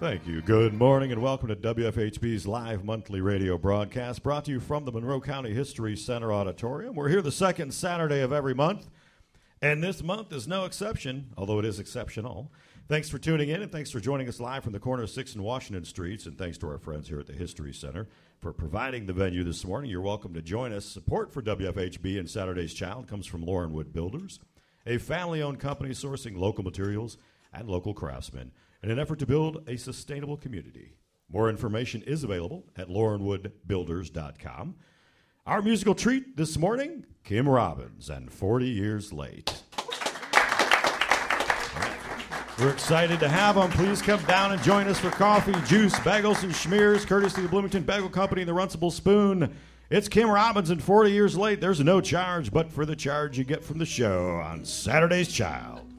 Thank you. Good morning and welcome to WFHB's live monthly radio broadcast brought to you from the Monroe County History Center Auditorium. We're here the second Saturday of every month, and this month is no exception, although it is exceptional. Thanks for tuning in and thanks for joining us live from the corner of 6th and Washington Streets, and thanks to our friends here at the History Center for providing the venue this morning. You're welcome to join us. Support for WFHB and Saturday's Child comes from Lauren Wood Builders, a family owned company sourcing local materials and local craftsmen in an effort to build a sustainable community. More information is available at laurenwoodbuilders.com. Our musical treat this morning Kim Robins and 40 Years Late. We're excited to have them. Please come down and join us for coffee, juice, bagels, and schmears, courtesy of the Bloomington Bagel Company and the Runcible Spoon. It's Kim Robins and 40 Years Late. There's no charge, but for the charge you get from the show on Saturday's Child.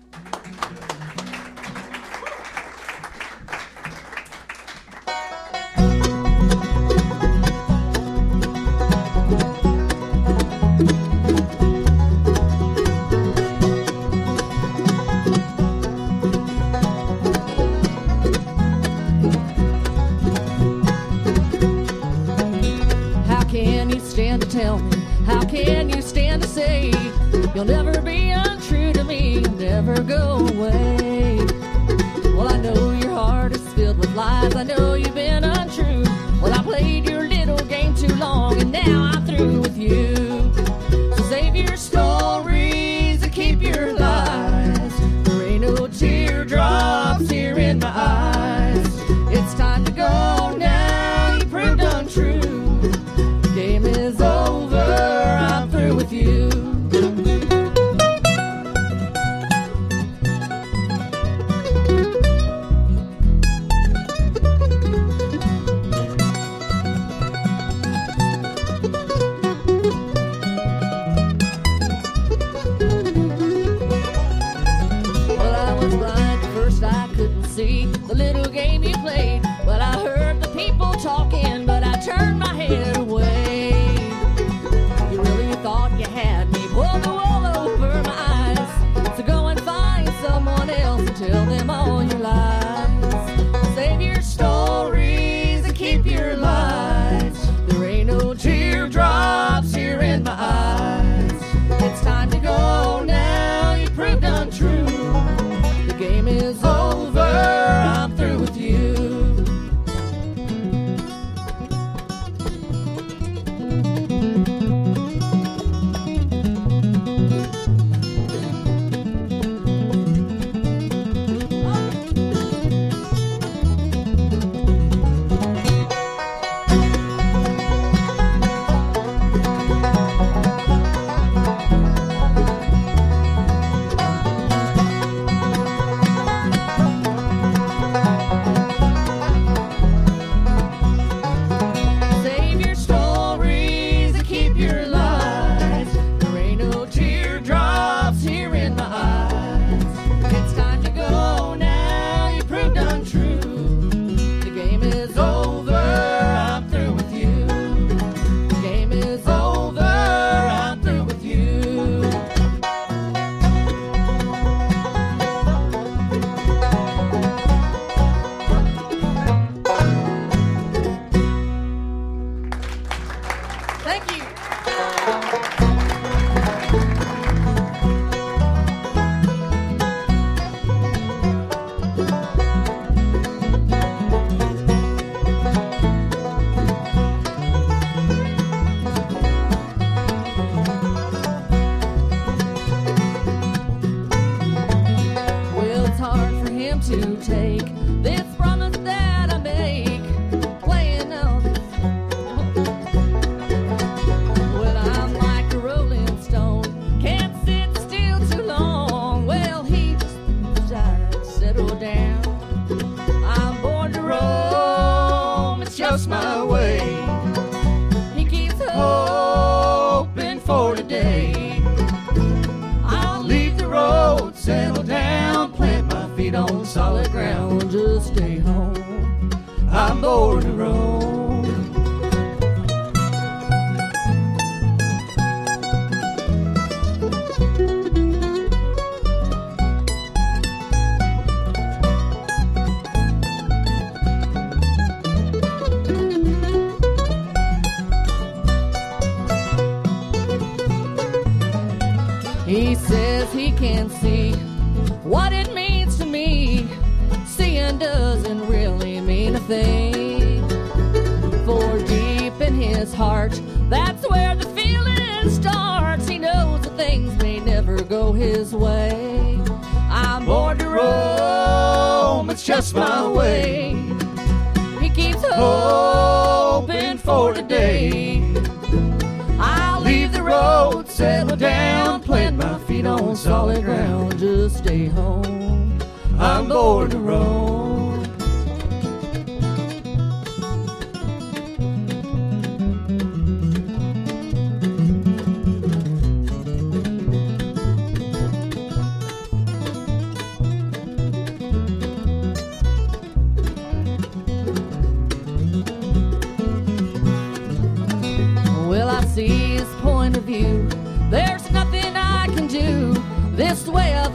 I'll leave the road, settle down, plant my feet on solid ground, just stay home. I'm born to roam.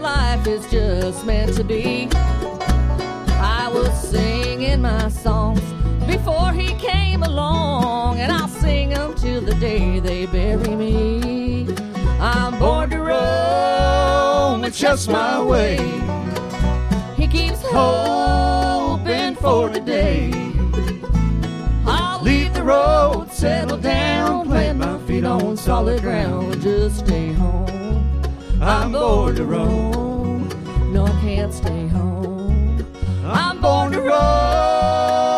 Life is just meant to be. I was singing my songs before he came along, and I'll sing them till the day they bury me. I'm born to roam, it's just my way. He keeps hoping for today. I'll leave the road, settle down, plant my feet on solid ground, just stay home. I'm born to roam, no, I can't stay home. I'm born to roam.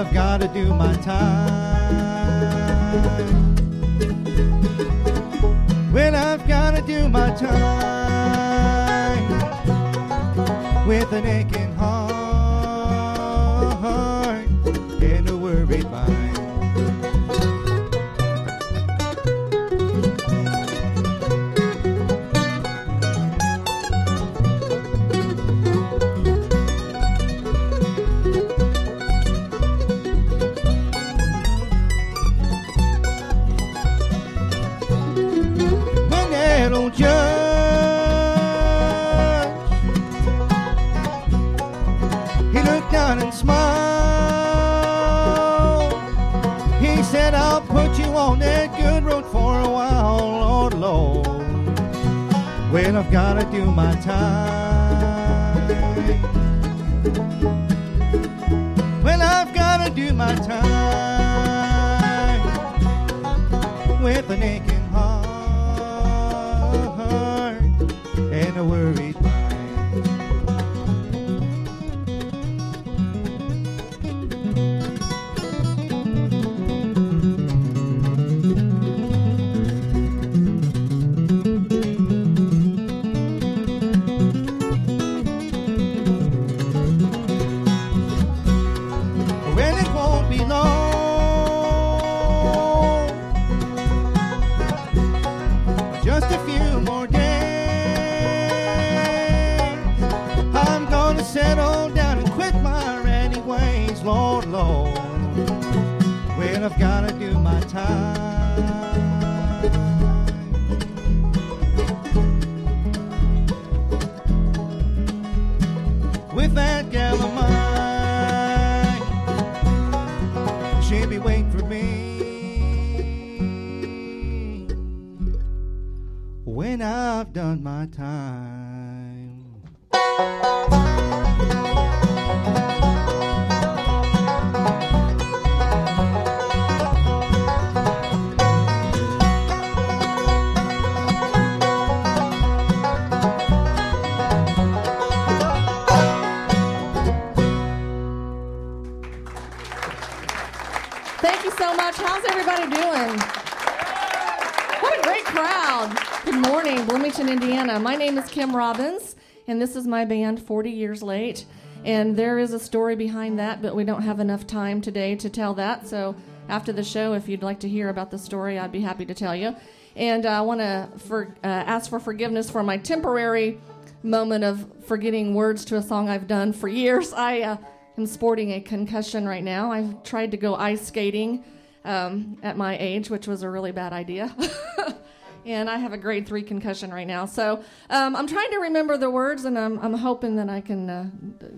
I've got to do my time. Well, I've got to do my time with an aching heart Do my time. Well, I've got to do my time with an aching ways, Lord, Lord. when I've gotta do my time. With that gal of mine, she'll be waiting for me when I've done my time. How's everybody doing? What a great crowd. Good morning, Bloomington, Indiana. My name is Kim Robins, and this is my band, 40 Years Late. And there is a story behind that, but we don't have enough time today to tell that. So after the show, if you'd like to hear about the story, I'd be happy to tell you. And I want to for, uh, ask for forgiveness for my temporary moment of forgetting words to a song I've done for years. I uh, am sporting a concussion right now. I've tried to go ice skating um, at my age, which was a really bad idea. and I have a grade three concussion right now. So um, I'm trying to remember the words, and I'm, I'm hoping that I can uh,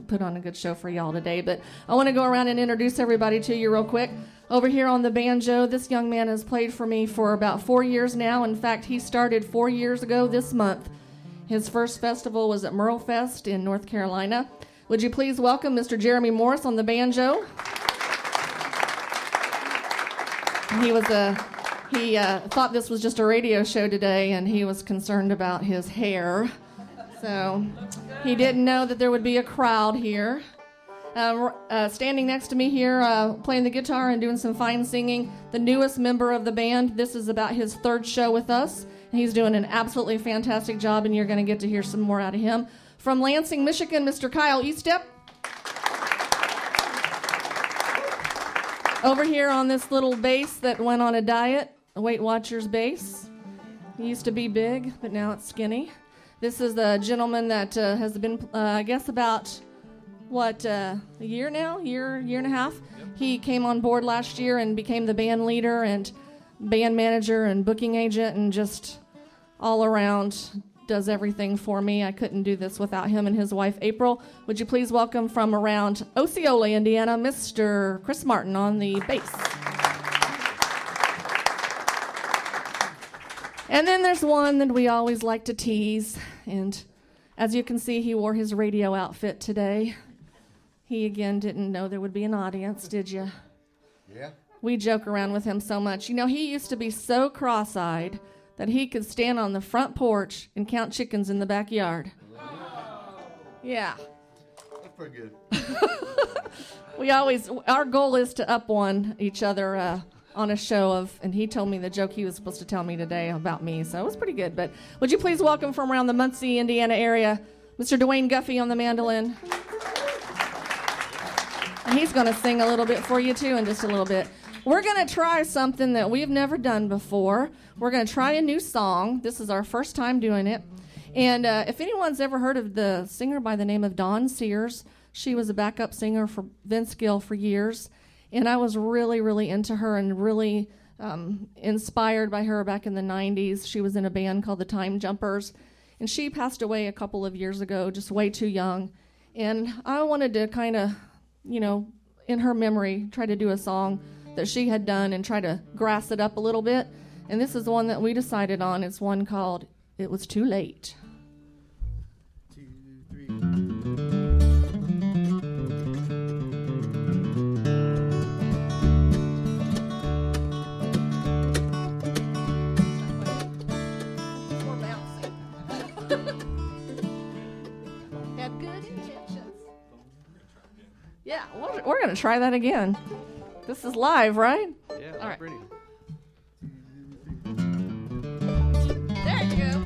put on a good show for y'all today. But I want to go around and introduce everybody to you real quick. Over here on the banjo, this young man has played for me for about four years now. In fact, he started four years ago this month. His first festival was at MerleFest in North Carolina. Would you please welcome Mr. Jeremy Morris on the banjo? He was a he uh, thought this was just a radio show today, and he was concerned about his hair. So he didn't know that there would be a crowd here. Uh, uh, standing next to me here, uh, playing the guitar and doing some fine singing, the newest member of the band. This is about his third show with us. He's doing an absolutely fantastic job, and you're going to get to hear some more out of him. From Lansing, Michigan, Mr. Kyle Eastep. Over here on this little bass that went on a diet, a Weight Watchers bass. He used to be big, but now it's skinny. This is the gentleman that uh, has been, uh, I guess, about what uh, a year now, year year and a half. Yep. He came on board last year and became the band leader and band manager and booking agent and just all around does everything for me. I couldn't do this without him and his wife, April. Would you please welcome from around Osceola, Indiana, Mr. Chris Martin on the bass. And then there's one that we always like to tease. And as you can see, he wore his radio outfit today. He again didn't know there would be an audience, did you? Yeah. We joke around with him so much. You know, he used to be so cross eyed that he could stand on the front porch and count chickens in the backyard. Yeah. That's pretty good. we always, our goal is to up one each other uh, on a show of, and he told me the joke he was supposed to tell me today about me, so it was pretty good. But would you please welcome from around the Muncie, Indiana area, Mr. Dwayne Guffey on the mandolin? And he's going to sing a little bit for you too in just a little bit. We're going to try something that we've never done before. We're going to try a new song. This is our first time doing it. And uh, if anyone's ever heard of the singer by the name of Dawn Sears, she was a backup singer for Vince Gill for years. And I was really, really into her and really um, inspired by her back in the 90s. She was in a band called the Time Jumpers. And she passed away a couple of years ago, just way too young. And I wanted to kind of, you know, in her memory, try to do a song that she had done and try to grass it up a little bit. And this is one that we decided on. It's one called It Was Too Late. Yeah, we're, we're going to try that again. This is live, right? Yeah, All right. pretty. There you go.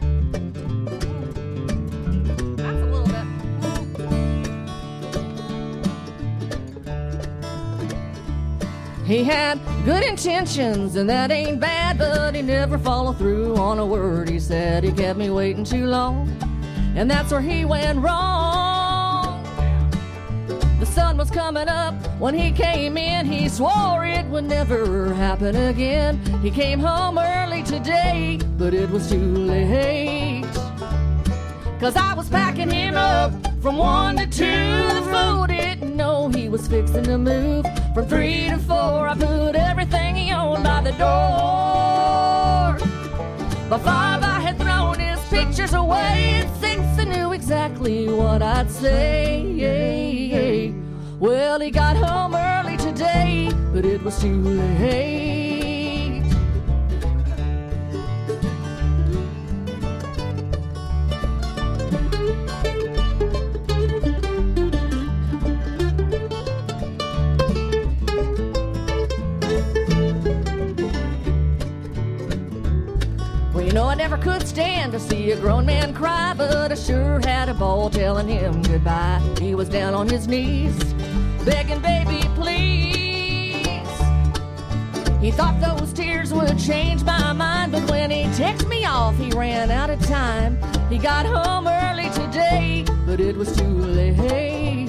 That's a little bit. He had good intentions, and that ain't bad, but he never followed through on a word he said. He kept me waiting too long, and that's where he went wrong. Sun was coming up when he came in. He swore it would never happen again. He came home early today, but it was too late. Cause I was packing him up from one to two. The fool didn't know he was fixing to move. From three to four, I put everything he owned by the door. By five, I had thrown his pictures away. At six, I knew exactly what I'd say. He got home early today, but it was too late. Well, you know, I never could stand to see a grown man cry, but I sure had a ball telling him goodbye. He was down on his knees, begging, baby, please. He thought those tears would change my mind, but when he texted me off, he ran out of time. He got home early today, but it was too late.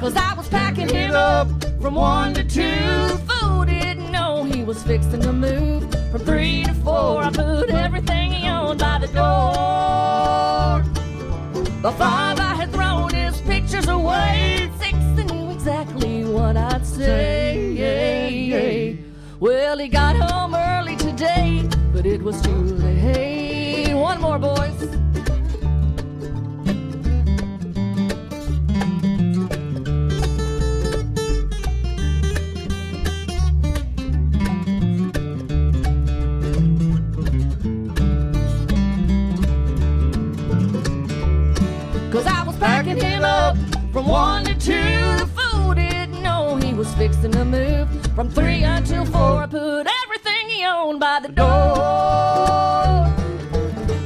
Cause I was packing him up from one to two. Fool didn't know he was fixing to move from three to four. I put everything he owned by the door. By five, I Well, he got home early today, but it was too late. One more, boys. Cause I was packing him up from one to two. The fool didn't know he was fixing to move from three until four. I put everything he owned by the door.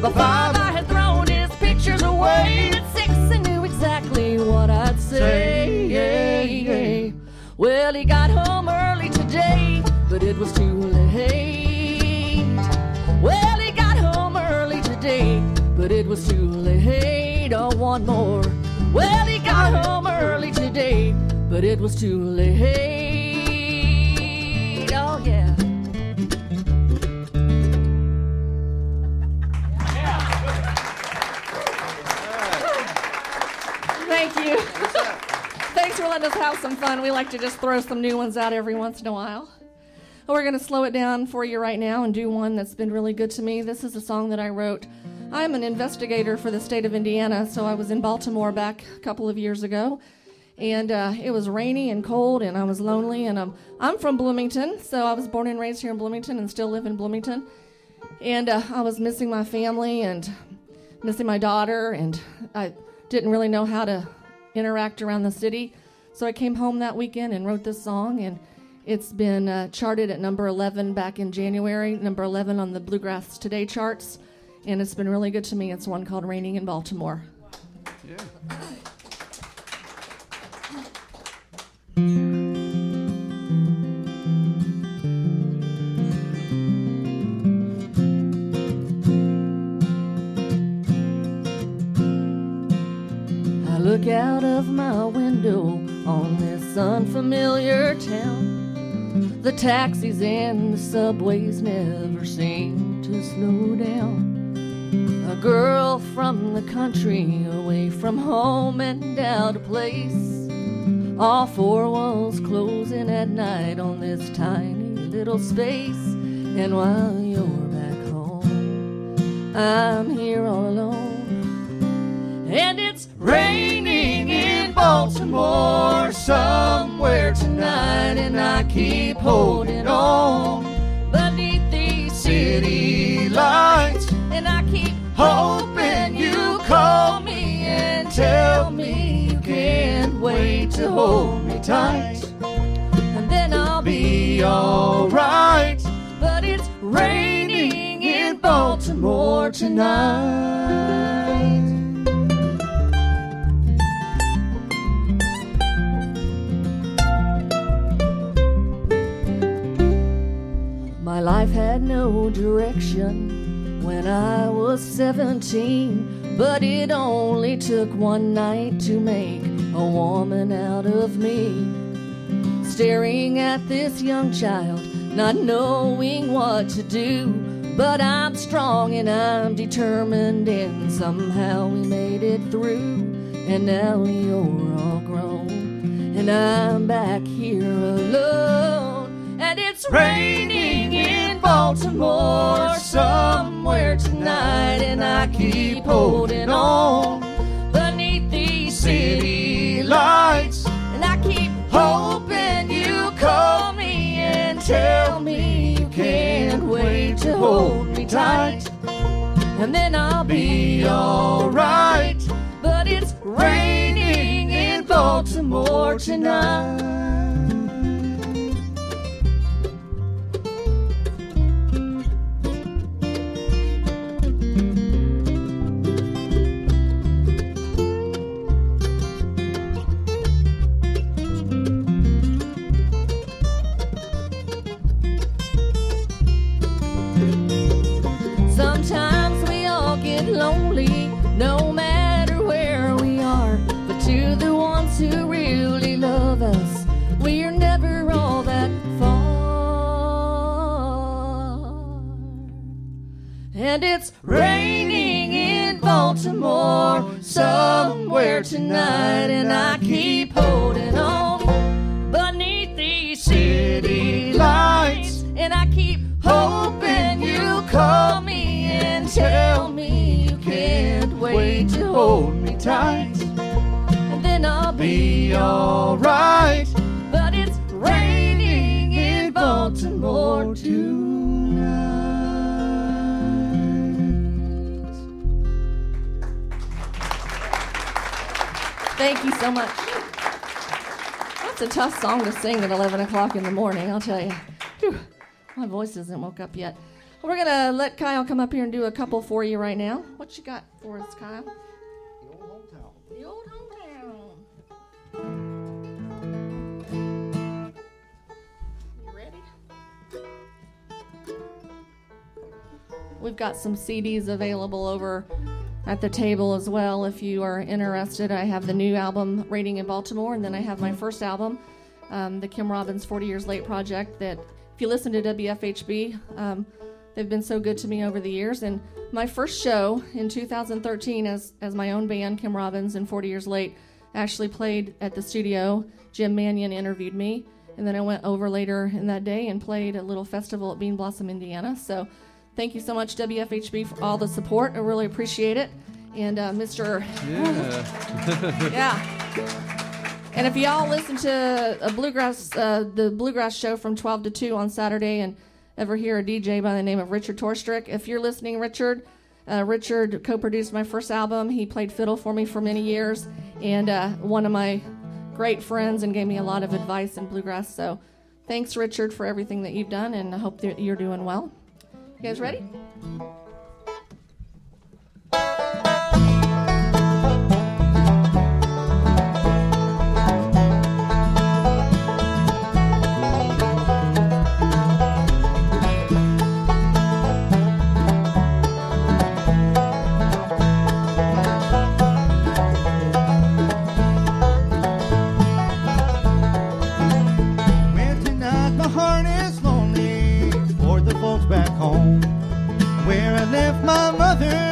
By five, I had thrown his pictures away. At six, I knew exactly what I'd say. Well, he got home early today, but it was too late. Well, he got home early today, but it was too late. Oh, one more. Well, he got home early today, but it was too late. Yeah. Thank you. Thanks for letting us have some fun. We like to just throw some new ones out every once in a while. We're going to slow it down for you right now and do one that's been really good to me. This is a song that I wrote. I'm an investigator for the state of Indiana, so I was in Baltimore back a couple of years ago. And uh, it was rainy and cold, and I was lonely. And um, I'm from Bloomington, so I was born and raised here in Bloomington and still live in Bloomington. And uh, I was missing my family and missing my daughter, and I didn't really know how to interact around the city. So I came home that weekend and wrote this song, and it's been uh, charted at number 11 back in January, number 11 on the Bluegrass Today charts, and it's been really good to me. It's one called Raining in Baltimore. Yeah. I look out of my window on this unfamiliar town. The taxis and the subways never seem to slow down. A girl from the country, away from home and out of place. All four walls closing at night on this tiny little space. And while you're back home, I'm here all alone. And it's raining in Baltimore somewhere tonight, and I keep holding on beneath these city lights. And I keep hoping you call to hold me tight. And then I'll be alright. But it's raining in Baltimore tonight. My life had no direction when I was 17, but it only took one night to make a woman out of me. Staring at this young child, not knowing what to do, but I'm strong and I'm determined, and somehow we made it through. And now you're all grown, and I'm back here alone. And it's raining in Baltimore somewhere tonight, and I keep holding on beneath these city lights. And I keep hoping you call me and tell me you can't wait to hold me tight. And then I'll be alright. But it's raining in Baltimore tonight. Lonely, no matter where we are. But to the ones who really love us, we are never all that far. And it's raining in Baltimore somewhere tonight, and I wait to hold me tight, and then I'll be alright. But it's raining in Baltimore tonight. Thank you so much. That's a tough song to sing at 11 o'clock in the morning, I'll tell you. Whew, my voice isn't woke up yet. We're going to let Kyle come up here and do a couple for you right now. What you got for us, Kyle? The old hometown. The old hometown. You ready? We've got some CDs available over at the table as well if you are interested. I have the new album, Raining in Baltimore, and then I have my first album, um, the Kim Robins 40 Years Late Project, that if you listen to WFHB, um, they've been so good to me over the years. And my first show in 2013 as, as my own band, Kim Robins and 40 Years Late, actually played at the studio. Jim Mannion interviewed me, and then I went over later in that day and played a little festival at Bean Blossom, Indiana. So thank you so much, WFHB, for all the support. I really appreciate it. And uh, Mr. Yeah. Yeah. And if y'all listen to a bluegrass, uh, the bluegrass show from 12 to 2 on Saturday, and ever hear a DJ by the name of Richard Torstrick, if you're listening, Richard, uh, Richard co-produced my first album. He played fiddle for me for many years, and uh, one of my great friends, and gave me a lot of advice in bluegrass. So, thanks, Richard, for everything that you've done, and I hope that you're doing well. You guys ready? My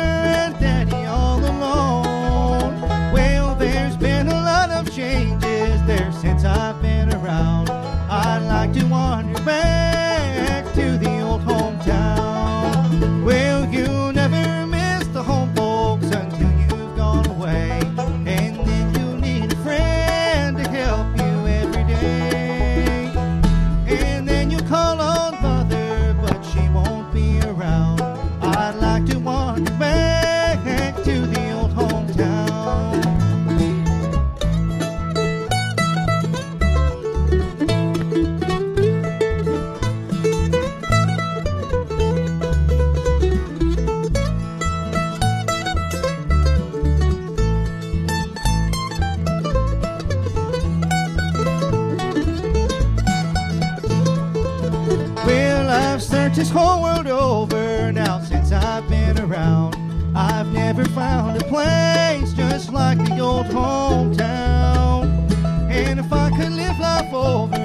this whole world over now since I've been around. I've never found a place just like the old hometown. And if I could live life over,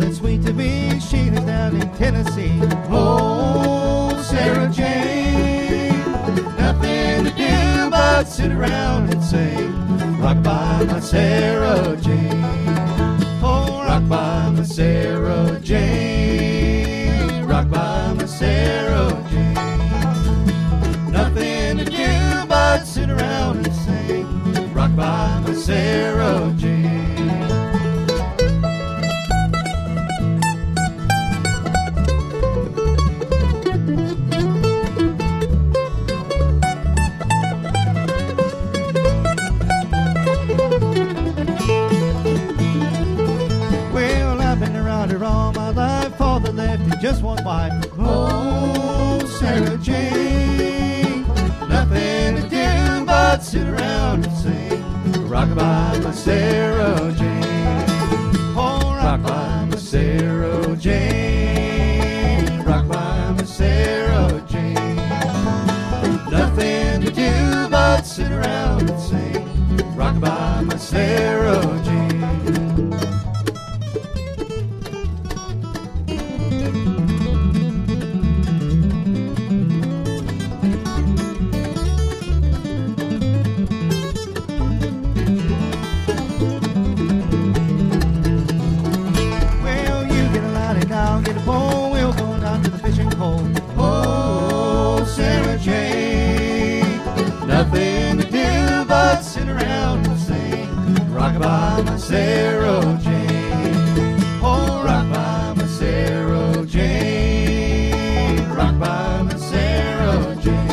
to be. She lives down in Tennessee. Oh, Sarah Jane. Nothing to do but sit around and sing. Rock by my Sarah Jane. Oh, rock by my Sarah Jane. Rock by my Sarah Jane. Nothing to do but sit around and sing. Rock by my Sarah Jane. Sit around and sing. Rockabye, my Sarah Jane. Oh, rock by my Sarah Jane. Rock by my Sarah Jane. Nothing to do but sit around and sing. Rockabye, my Sarah Sarah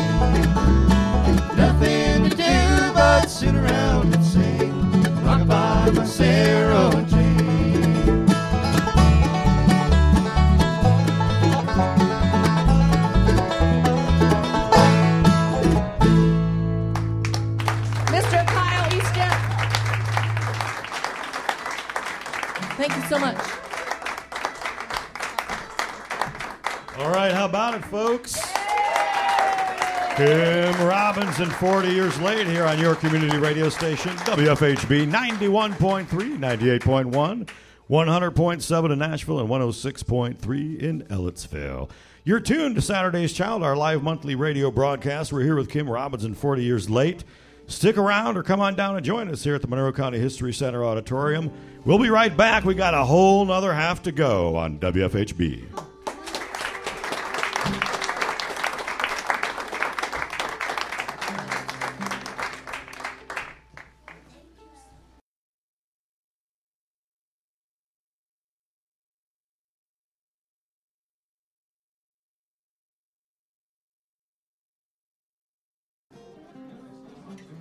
Kim Robinson, 40 years late here on your community radio station, WFHB 91.3, 98.1, 100.7 in Nashville, and 106.3 in Ellettsville. You're tuned to Saturday's Child, our live monthly radio broadcast. We're here with Kim Robinson, 40 years late. Stick around or come on down and join us here at the Monroe County History Center Auditorium. We'll be right back. We got a whole nother half to go on WFHB.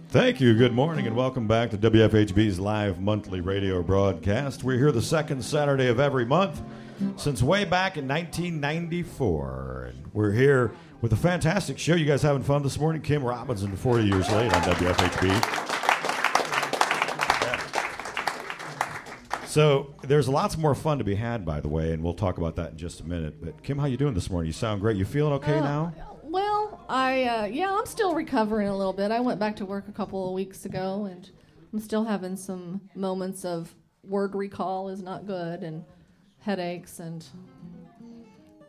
Thank you. Good morning and welcome back to WFHB's live monthly radio broadcast. We're here the second Saturday of every month since way back in 1994. And we're here with a fantastic show. You guys having fun this morning? Kim Robinson, 40 years late on WFHB. So there's lots more fun to be had, by the way, and we'll talk about that in just a minute. But Kim, how you doing this morning? You sound great. You feeling okay Uh, now? Well, I uh, yeah, I'm still recovering a little bit. I went back to work a couple of weeks ago, and I'm still having some moments of word recall is not good, and headaches, and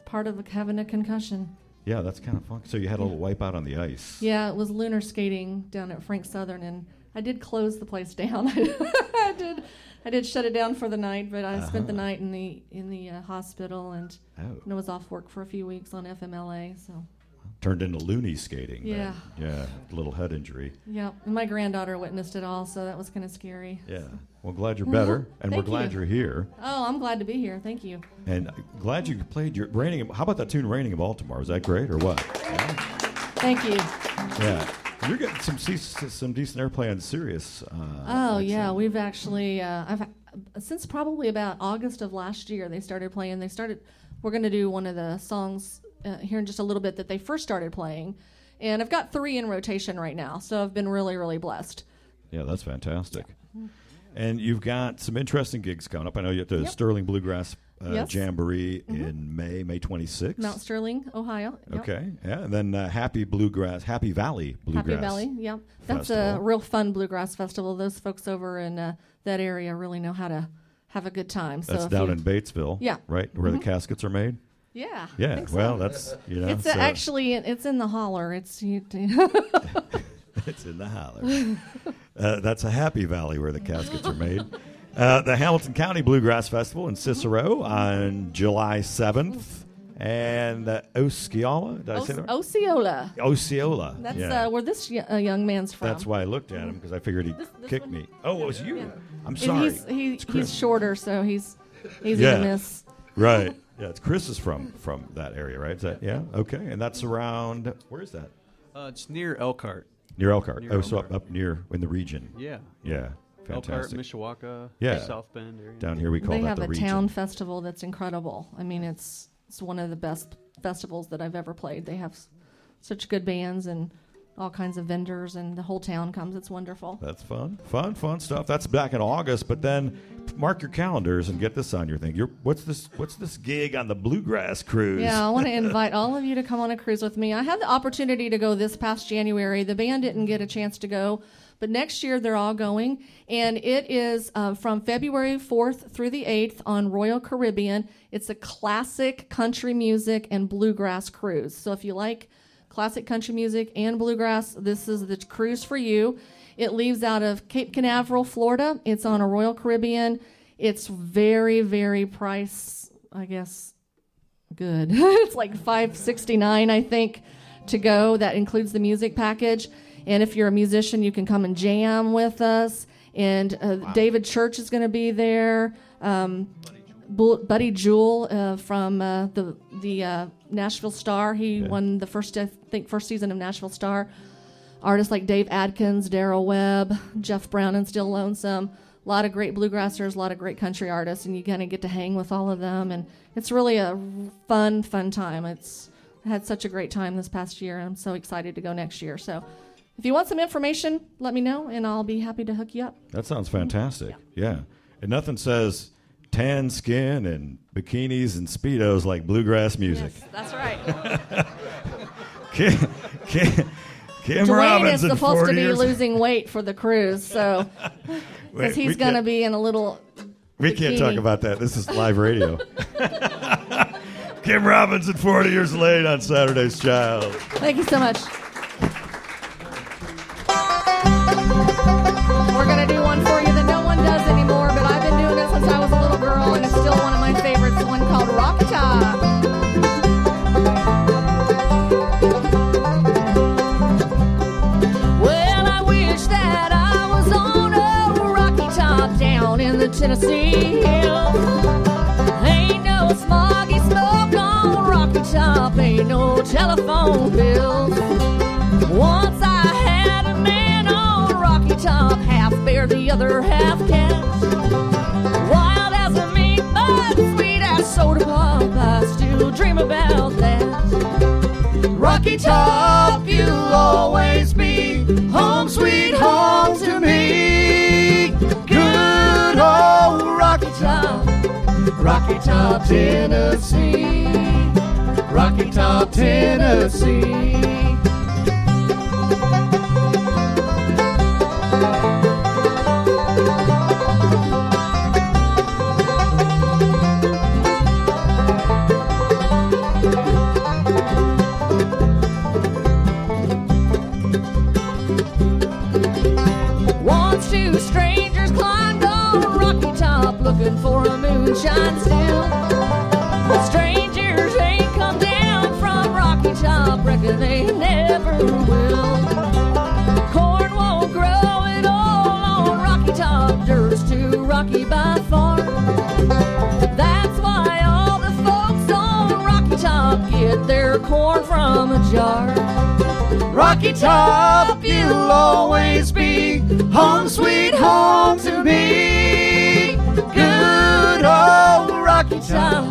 part of having a concussion. Yeah, that's kind of fun. So you had a little wipeout on the ice. Yeah, it was lunar skating down at Frank Southern, and I did close the place down. I did, I did shut it down for the night, but I spent the Uh-huh. night in the in the uh, hospital, and, Oh. and I was off work for a few weeks on FMLA. So Turned into loony skating. then. Yeah. Yeah, little head injury. yeah, and my granddaughter witnessed it all, so that was kind of scary. Yeah. Well, glad you're better, and we're glad you. you're here, Oh, I'm glad to be here. Thank you. and glad you played your raining. How about that tune, "Raining in Baltimore"? Was that great or what? Thank you. Yeah. You're getting some some decent airplay on Sirius. Uh, Oh yeah, we've actually uh, I've since probably about August of last year they started playing. They started. We're going to do one of the songs uh, here in just a little bit that they first started playing, and I've got three in rotation right now. So I've been really really blessed. Yeah, that's fantastic. And you've got some interesting gigs coming up. I know you have the Yep. Sterling Bluegrass uh, Yes. Mm-hmm. Jamboree in May, May 26th. Mount Sterling, Ohio. Yep. Okay, yeah, and then uh, Happy Bluegrass, Happy Valley Bluegrass. Happy Valley, yeah. That's a real fun bluegrass festival. Those folks over in uh, that area really know how to have a good time. That's if down you- in Batesville. Yeah. Right where Mhm. the caskets are made. Yeah. Yeah. so. Well, that's you know. it's so- actually it's in the holler. It's you, It's in the holler. uh, that's a happy valley where the caskets are made. Uh, the Hamilton County Bluegrass Festival in Cicero on July 7th. And uh, Osceola, did I say that right? Osceola. Osceola. That's yeah. uh, where this y- uh, young man's from. That's why I looked at him because I figured he'd This- this kick one? me. Oh, it was you. Yeah. I'm And sorry. he's he, he's shorter, so he's he's Yeah. miss. Right. Yeah, it's Chris is from from that area, right? Is that yeah? Okay. And that's around where is that? Uh, it's near Elkhart. Near Elkhart. Near oh, so up, up near in the region. Yeah. Yeah. Fantastic. Elkhart, Mishawaka, Yeah. South Bend area. Down here we call they that have the a town festival that's incredible. I mean, it's it's one of the best festivals that I've ever played. They have s- such good bands and all kinds of vendors, and the whole town comes. It's wonderful. That's fun, fun, fun stuff. That's back in August, but then mark your calendars and get this on your thing. You're, what's this? What's this gig on the Bluegrass Cruise? Yeah, I want to invite all of you to come on a cruise with me. I had the opportunity to go this past January. The band didn't get a chance to go, but next year they're all going. And it is uh, from February 4th through the 8th on Royal Caribbean. It's a classic country music and bluegrass cruise. So if you like classic country music and bluegrass, this is the cruise for you. It leaves out of Cape Canaveral, Florida. It's on a Royal Caribbean. It's very, very price, I guess, good. it's like 569 I think to go. That includes the music package. And if you're a musician, you can come and jam with us. And uh, David Church is going to be there. Um, Buddy Jewell uh, from uh, the the uh, Nashville Star. He won the first I think first season of Nashville Star. Artists like Dave Adkins, Darrell Webb, Jeff Brown, and Still Lonesome. A lot of great bluegrassers, a lot of great country artists, and you kind of get to hang with all of them. And it's really a fun, fun time. It's I had such a great time this past year, I'm so excited to go next year. So, if you want some information, let me know, and I'll be happy to hook you up. That sounds fantastic. Yeah. And nothing says tan skin and bikinis and speedos like bluegrass music. that's right. Kim, Kim, Kim Dwayne Robbins is supposed to be years. losing weight for the cruise, so because he's going to be in a little. We can't talk about that. This is live radio. Kim Robinson, 40 years late on Saturday's Child. Thank you so much. Tennessee hills. Ain't no smoggy smoke on Rocky Top, ain't no telephone bills. Once I had a man on Rocky Top, half bear, the other half cat. Wild as a meat, but sweet as soda pop, I still dream about that. Rocky Top, you'll always be Rocky Top, Tennessee. Rocky Top, Tennessee. Top looking for a moonshine still. But strangers ain't come down from Rocky Top, reckon they never will. Corn won't grow at all on Rocky Top, dirt's too rocky by far. That's why all the folks on Rocky Top get their corn from a jar. Rocky Top, you'll always be home, sweet home to me. Rocky Top,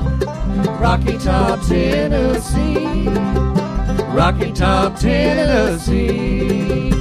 Rocky Top, Tennessee. Rocky Top, Tennessee.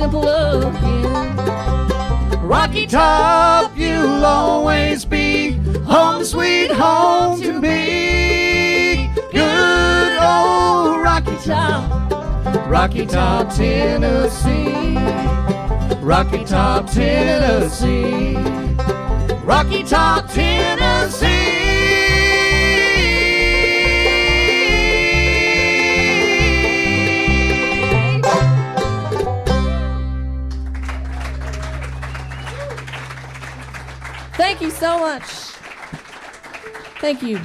Simple again. Rocky Top, you'll always be home, sweet home to me. Good old Rocky Top, Rocky Top, Tennessee. Rocky Top, Tennessee. Rocky Top, Tennessee. So much. Thank you.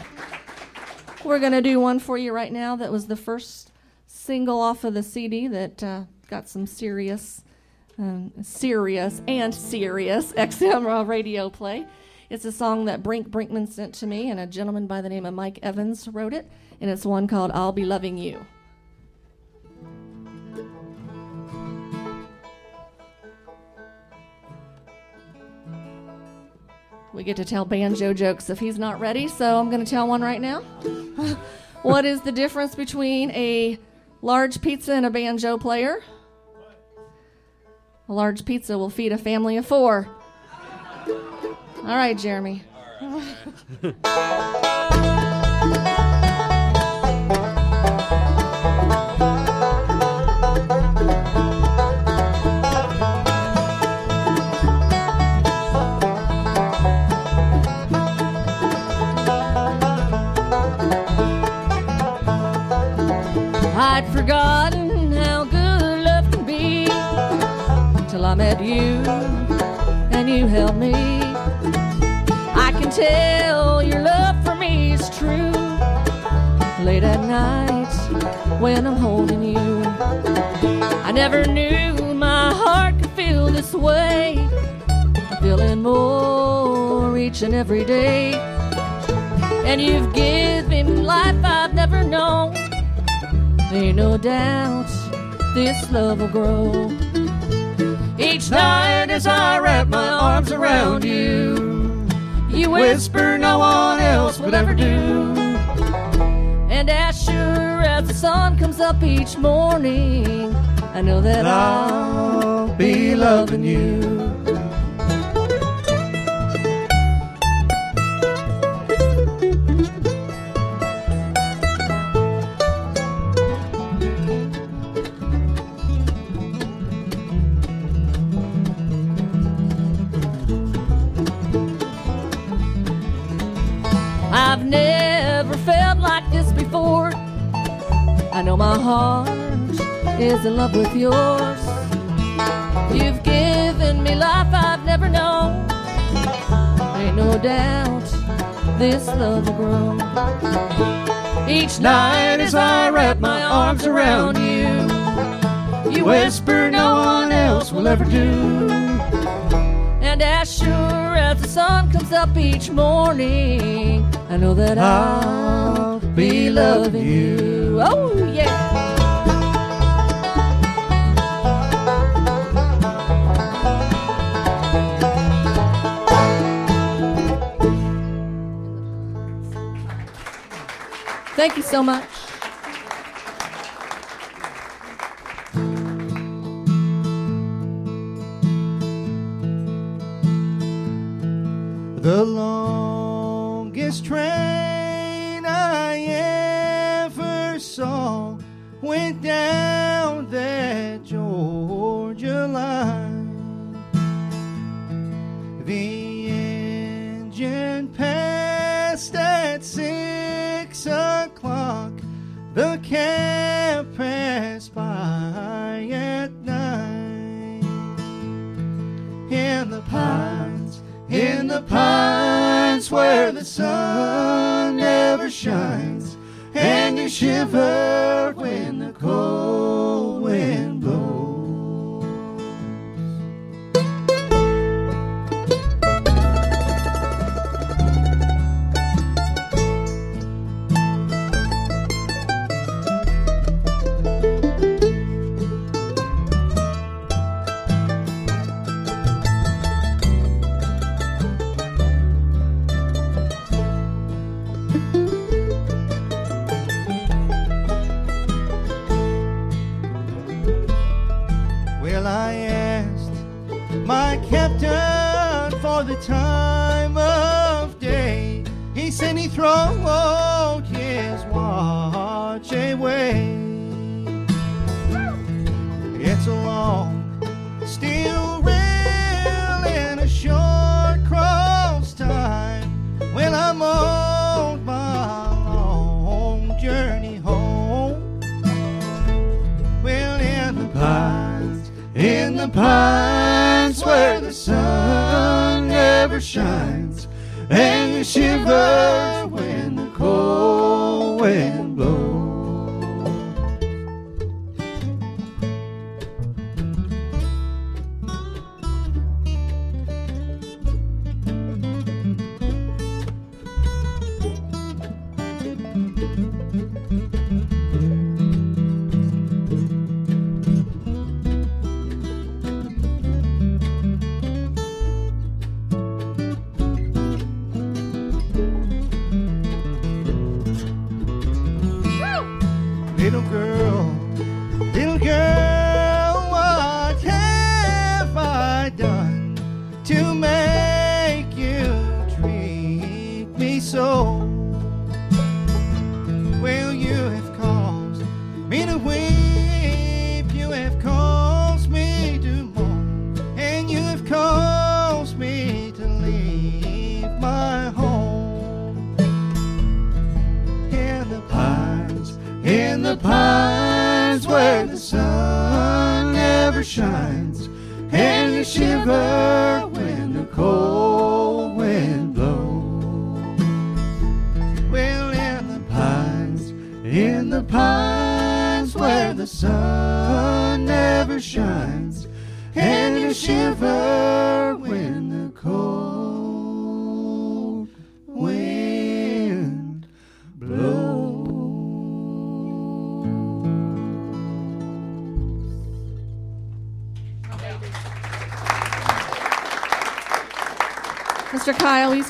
We're going to do one for you right now that was the first single off of the CD that uh, got some serious, um, serious and serious XM radio play. It's a song that Brink Brinkman sent to me, and a gentleman by the name of Mike Evans wrote it, and it's one called I'll Be Loving You. We get to tell banjo jokes if he's not ready, so I'm going to tell one right now. what is the difference between a large pizza and a banjo player? A large pizza will feed a family of four. All right, Jeremy. I'd forgotten how good love can be till I met you and you held me. I can tell your love for me is true. Late at night when I'm holding you, I never knew my heart could feel this way. I'm feeling more each and every day. And you've given me life I've never known. Ain't no doubt this love will grow. Each night as I wrap my arms around you, you whisper no one else will ever do. And as sure as the sun comes up each morning, I know that I'll be loving you. Heart is in love with yours. You've given me life I've never known. Ain't no doubt this love will grow. Each night as I wrap my arms around you, you whisper no one else will ever do. And as sure as the sun comes up each morning, I know that I'll be loving you. Oh, yeah. Thank you so much. So?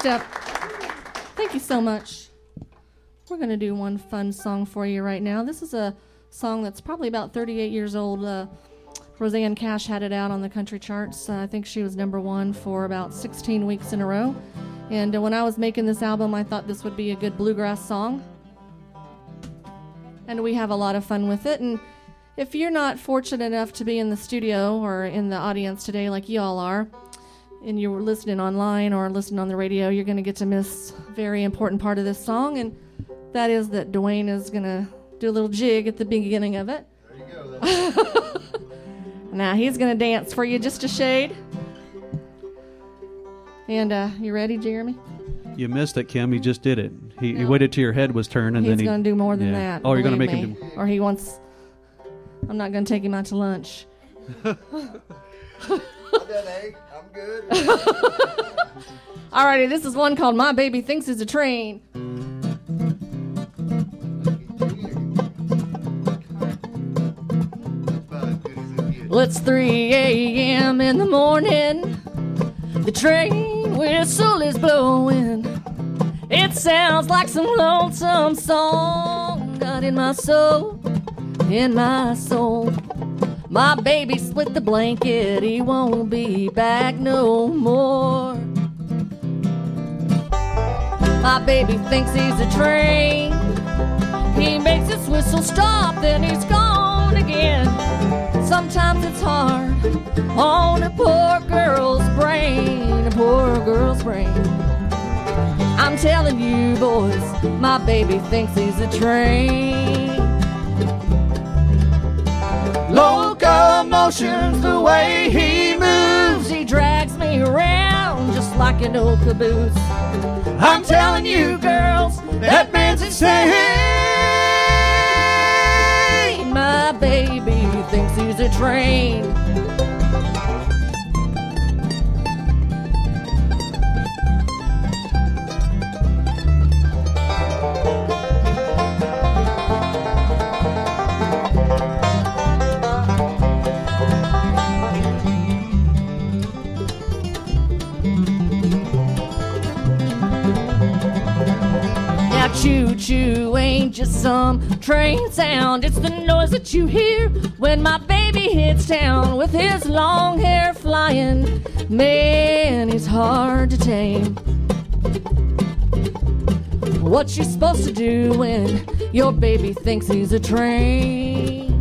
Eastep, thank you so much. We're going to do one fun song for you right now. This is a song that's probably about 38 years old. Uh, Rosanne Cash had it out on the country charts. Uh, I think she was number one for about 16 weeks in a row. And uh, when I was making this album, I thought this would be a good bluegrass song. And we have a lot of fun with it. And if you're not fortunate enough to be in the studio or in the audience today, like y'all are, and you're listening online or listening on the radio, you're going to get to miss a very important part of this song, and that is that Dwayne is going to do a little jig at the beginning of it. There you go. now he's going to dance for you just a shade. And uh, you ready, Jeremy? You missed it, Kim. He just did it. He, he waited till your head was turned, and he's then he. going to do more than yeah. that. Oh, you're going to make him me. do. Or he wants. I'm not going to take him out to lunch. I'm good. Alrighty, this is one called My Baby Thinks It's a Train. Well, it's 3 a.m. in the morning. The train whistle is blowing. It sounds like some lonesome song. Got in my soul, in my soul. My baby split the blanket. He won't be back no more. My baby thinks he's a train. He makes his whistle stop, then he's gone again. Sometimes it's hard on a poor girl's brain, a poor girl's brain. I'm telling you, boys, my baby thinks he's a train. Locomotion's the way he moves. He drags me around just like an old caboose. I'm telling you, girls, that man's insane. My baby thinks he's a train. Choo choo ain't just some train sound. It's the noise that you hear when my baby hits town with his long hair flying. Man, he's hard to tame. What you supposed to do when your baby thinks he's a train?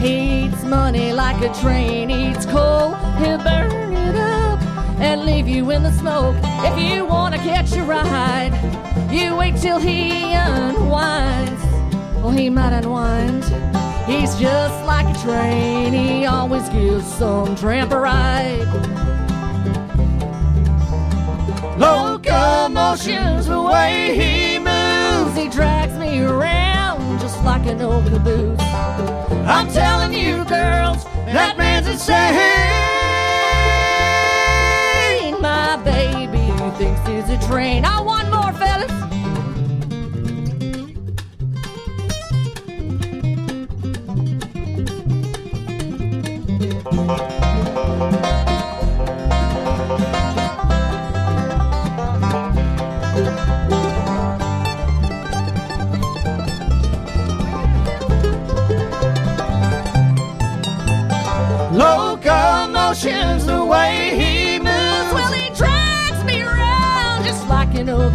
He eats money like a train eats coal. He'll burn and leave you in the smoke. If you want to catch a ride, you wait till he unwinds. Well, he might unwind. He's just like a train. He always gives some tramp a ride. Locomotion's the way he moves. He drags me around just like an old caboose. I'm telling you, girls, that man's insane. Thinks he's a train. I want more, fellas.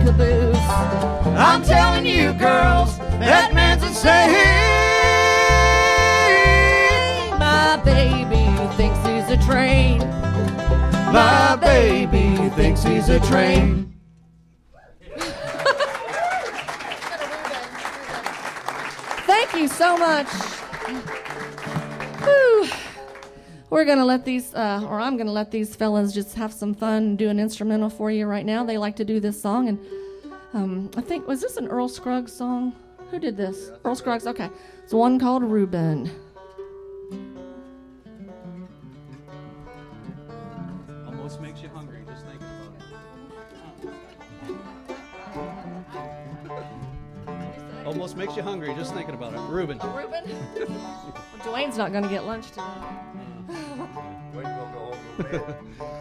Caboose. I'm telling you, girls, that man's insane. My baby thinks he's a train. My baby thinks he's a train. Thank you so much. We're gonna let these, uh, or I'm gonna let these fellas just have some fun and do an instrumental for you right now. They like to do this song, and um, I think was this an Earl Scruggs song? Who did this? Earl Scruggs. Okay, it's one called Reuben. Almost makes you hungry just thinking about it. Reuben. Oh, Reuben. well, Dwayne's not gonna get lunch today.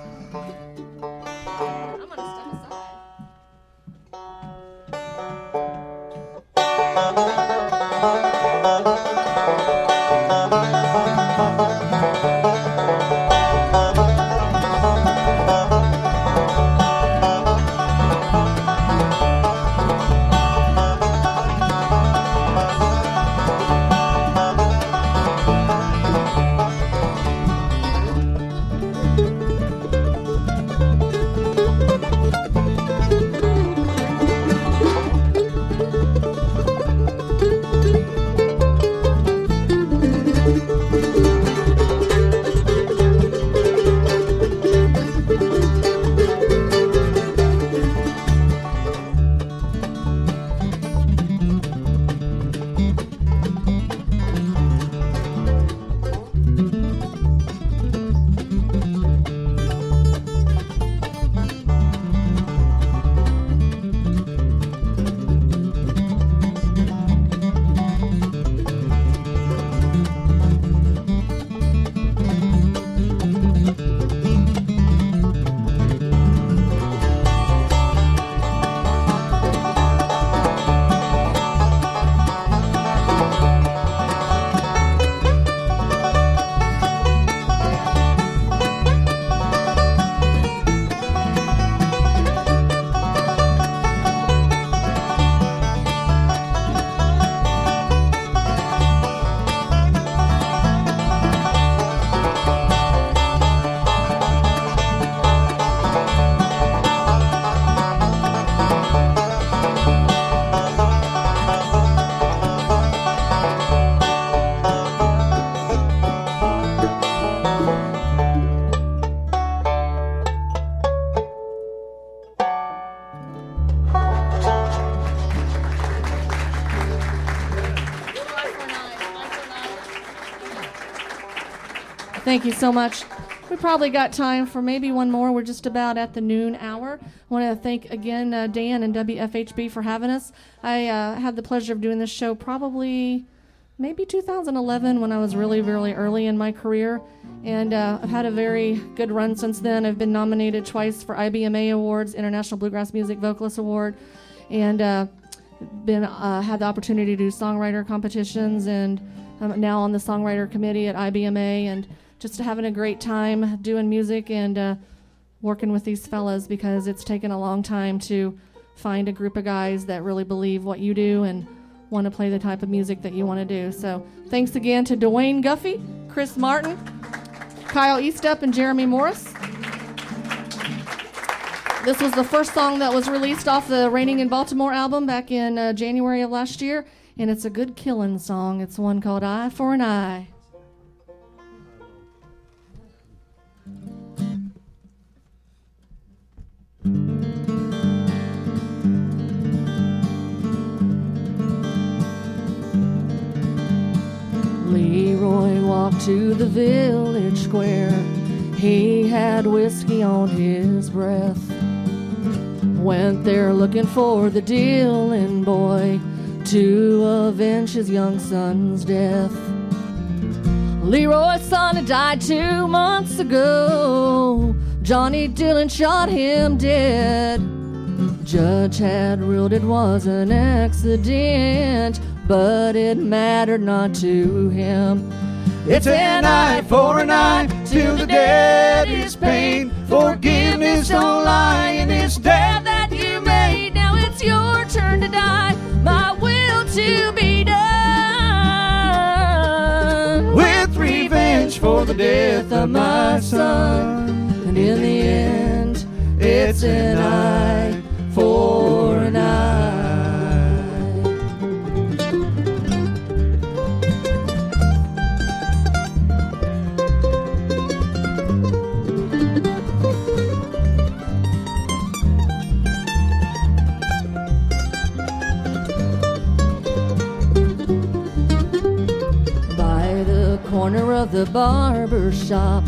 Thank you so much. We probably got time for maybe one more. We're just about at the noon hour. I want to thank again uh, Dan and WFHB for having us. I uh, had the pleasure of doing this show probably maybe 2011 when I was really, really early in my career. And uh, I've had a very good run since then. I've been nominated twice for IBMA Awards, International Bluegrass Music Vocalist Award, and uh, been uh, had the opportunity to do songwriter competitions, and I'm now on the songwriter committee at IBMA, and just having a great time doing music and uh, working with these fellas because it's taken a long time to find a group of guys that really believe what you do and want to play the type of music that you want to do. So thanks again to Dwayne Guffey, Chris Martin, Kyle Eastep, and Jeremy Morris. This was the first song that was released off the Raining in Baltimore album back in uh, January of last year, and it's a good killing song. It's one called Eye for an Eye. To the village square. He had whiskey on his breath. Went there looking for the dealing boy to avenge his young son's death. Leroy's son had died two months ago. Johnny Dillon shot him dead. Judge had ruled it was an accident, but it mattered not to him. It's an eye for an eye till the dead is pain. Forgiveness don't lie in this death that you made. Now it's your turn to die. My will to be done. with revenge for the death of my son. And in the end, It's an eye for an eye. Corner of the barber shop,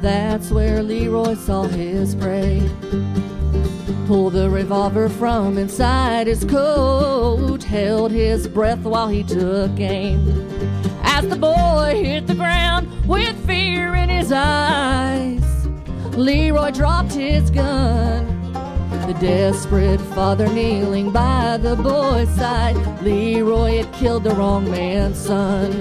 that's where Leroy saw his prey. Pulled the revolver from inside his coat, held his breath while he took aim. As the boy hit the ground with fear in his eyes, Leroy dropped his gun. The desperate father kneeling by the boy's side. Leroy had killed the wrong man's son.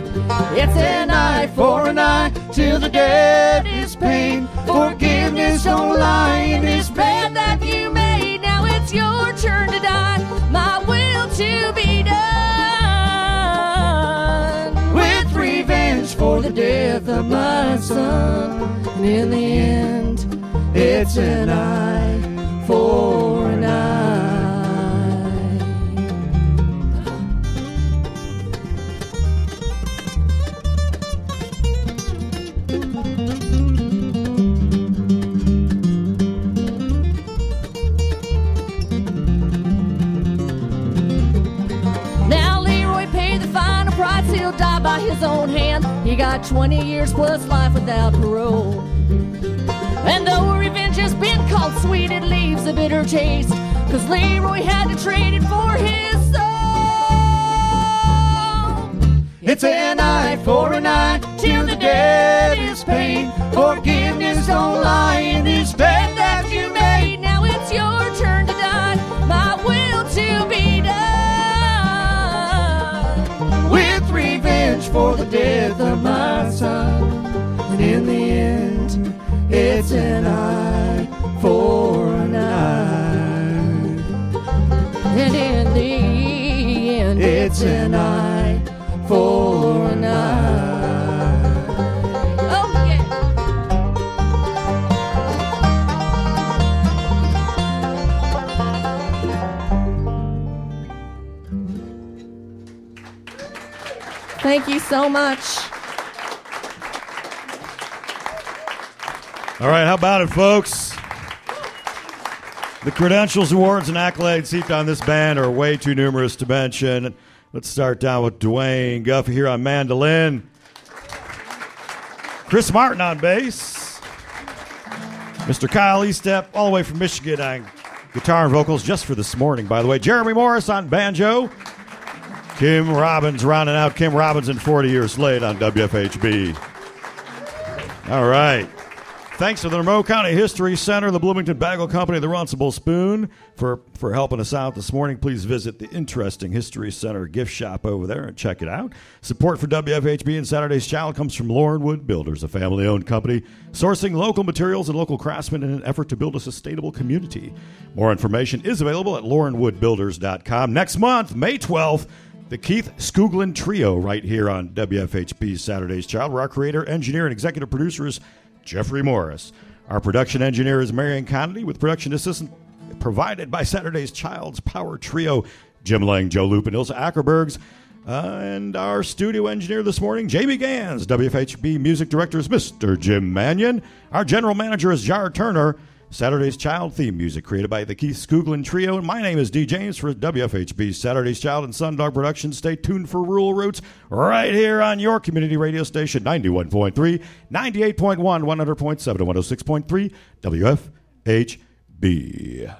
It's an eye for an eye till the dead is pain. Forgiveness don't lie in this bed that you made. Now it's your turn to die. My will to be done. with revenge for the death of my son. And in the end, It's an eye for an eye. Now Leroy paid the final price. He'll die by his own hand. He got 20 years plus life without parole. And though revenge has been called sweet, it leaves a bitter taste. Cause Leroy had to trade it for his soul. It's an eye for an eye till the dead is pain. Forgiveness don't lie in this bed that you made. Now it's your turn to die. My will to be done. with revenge for the death of my son. And in the end, it's an eye for an eye. And in the end, It's an eye for an eye. Oh. Thank you so much. All right, how about it, folks? The credentials, awards, and accolades heaped on this band are way too numerous to mention. Let's start down with Dwayne Guffey here on mandolin, Chris Martin on bass, Mr. Kyle Eastep, all the way from Michigan on guitar and vocals, just for this morning, by the way. Jeremy Morris on banjo, Kim Robins rounding out Kim Robins and 40 Years Late on WFHB. All right. Thanks to the Monroe County History Center, the Bloomington Bagel Company, the Runcible Spoon for, for helping us out this morning. Please visit the interesting History Center gift shop over there and check it out. Support for WFHB and Saturday's Child comes from Loren Wood Builders, a family owned company sourcing local materials and local craftsmen in an effort to build a sustainable community. More information is available at lorenwoodbuilders.com. Next month, May 12th, the Keith Skoglund Trio right here on WFHB Saturday's Child, where our creator, engineer, and executive producer is Jeffrey Morris. Our production engineer is Marion Connolly, with production assistant provided by Saturday's Child's Power Trio, Jim Lang, Joe Loop, and Ilsa Ackerbergs. Uh, and our studio engineer this morning, Jamie Gans. WFHB music director is Mr. Jim Mannion. Our general manager is Jar Turner. Saturday's Child theme music created by the Keith Skoglund Trio. And my name is D. James for WFHB Saturday's Child and Sundog Productions. Stay tuned for Rural Roots right here on your community radio station 91.3, 98.1, 100.7, and 106.3 WFHB.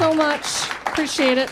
So much. Appreciate it.